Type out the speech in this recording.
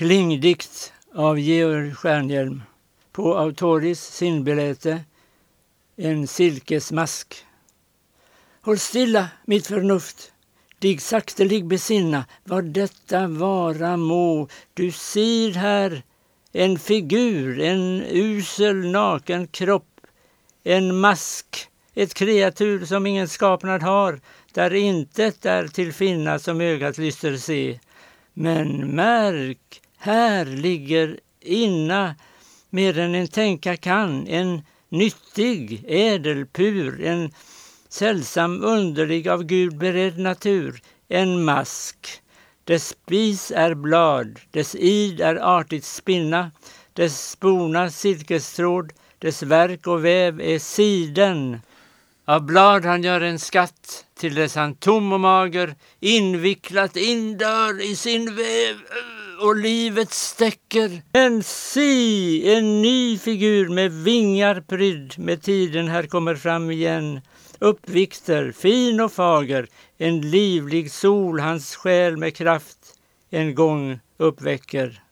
Klingdikt av Georg Stjernhielm. På autoris sinnbeläte en silkesmask. Håll stilla, mitt förnuft, dig saktelig besinna vad detta vara må. Du ser här en figur, en usel naken kropp, en mask, ett kreatur som ingen skapnad har, där intet är till finna som ögat lyster se. Men märk, här ligger inna mer än en tänka kan, en nyttig, ädel, pur, en sällsam, underlig, av Gud beredd natur, en mask. Dess spis är blad, dess id är artigt spinna, dess spona silkestråd, dess verk och väv är siden. Av blad han gör en skatt, till dess han tom och mager, invicklat indör i sin väv och livet stäcker. En si, en ny figur med vingar prydd, med tiden här kommer fram igen. Uppvikter, fin och fager, en livlig sol hans själ med kraft en gång uppväcker.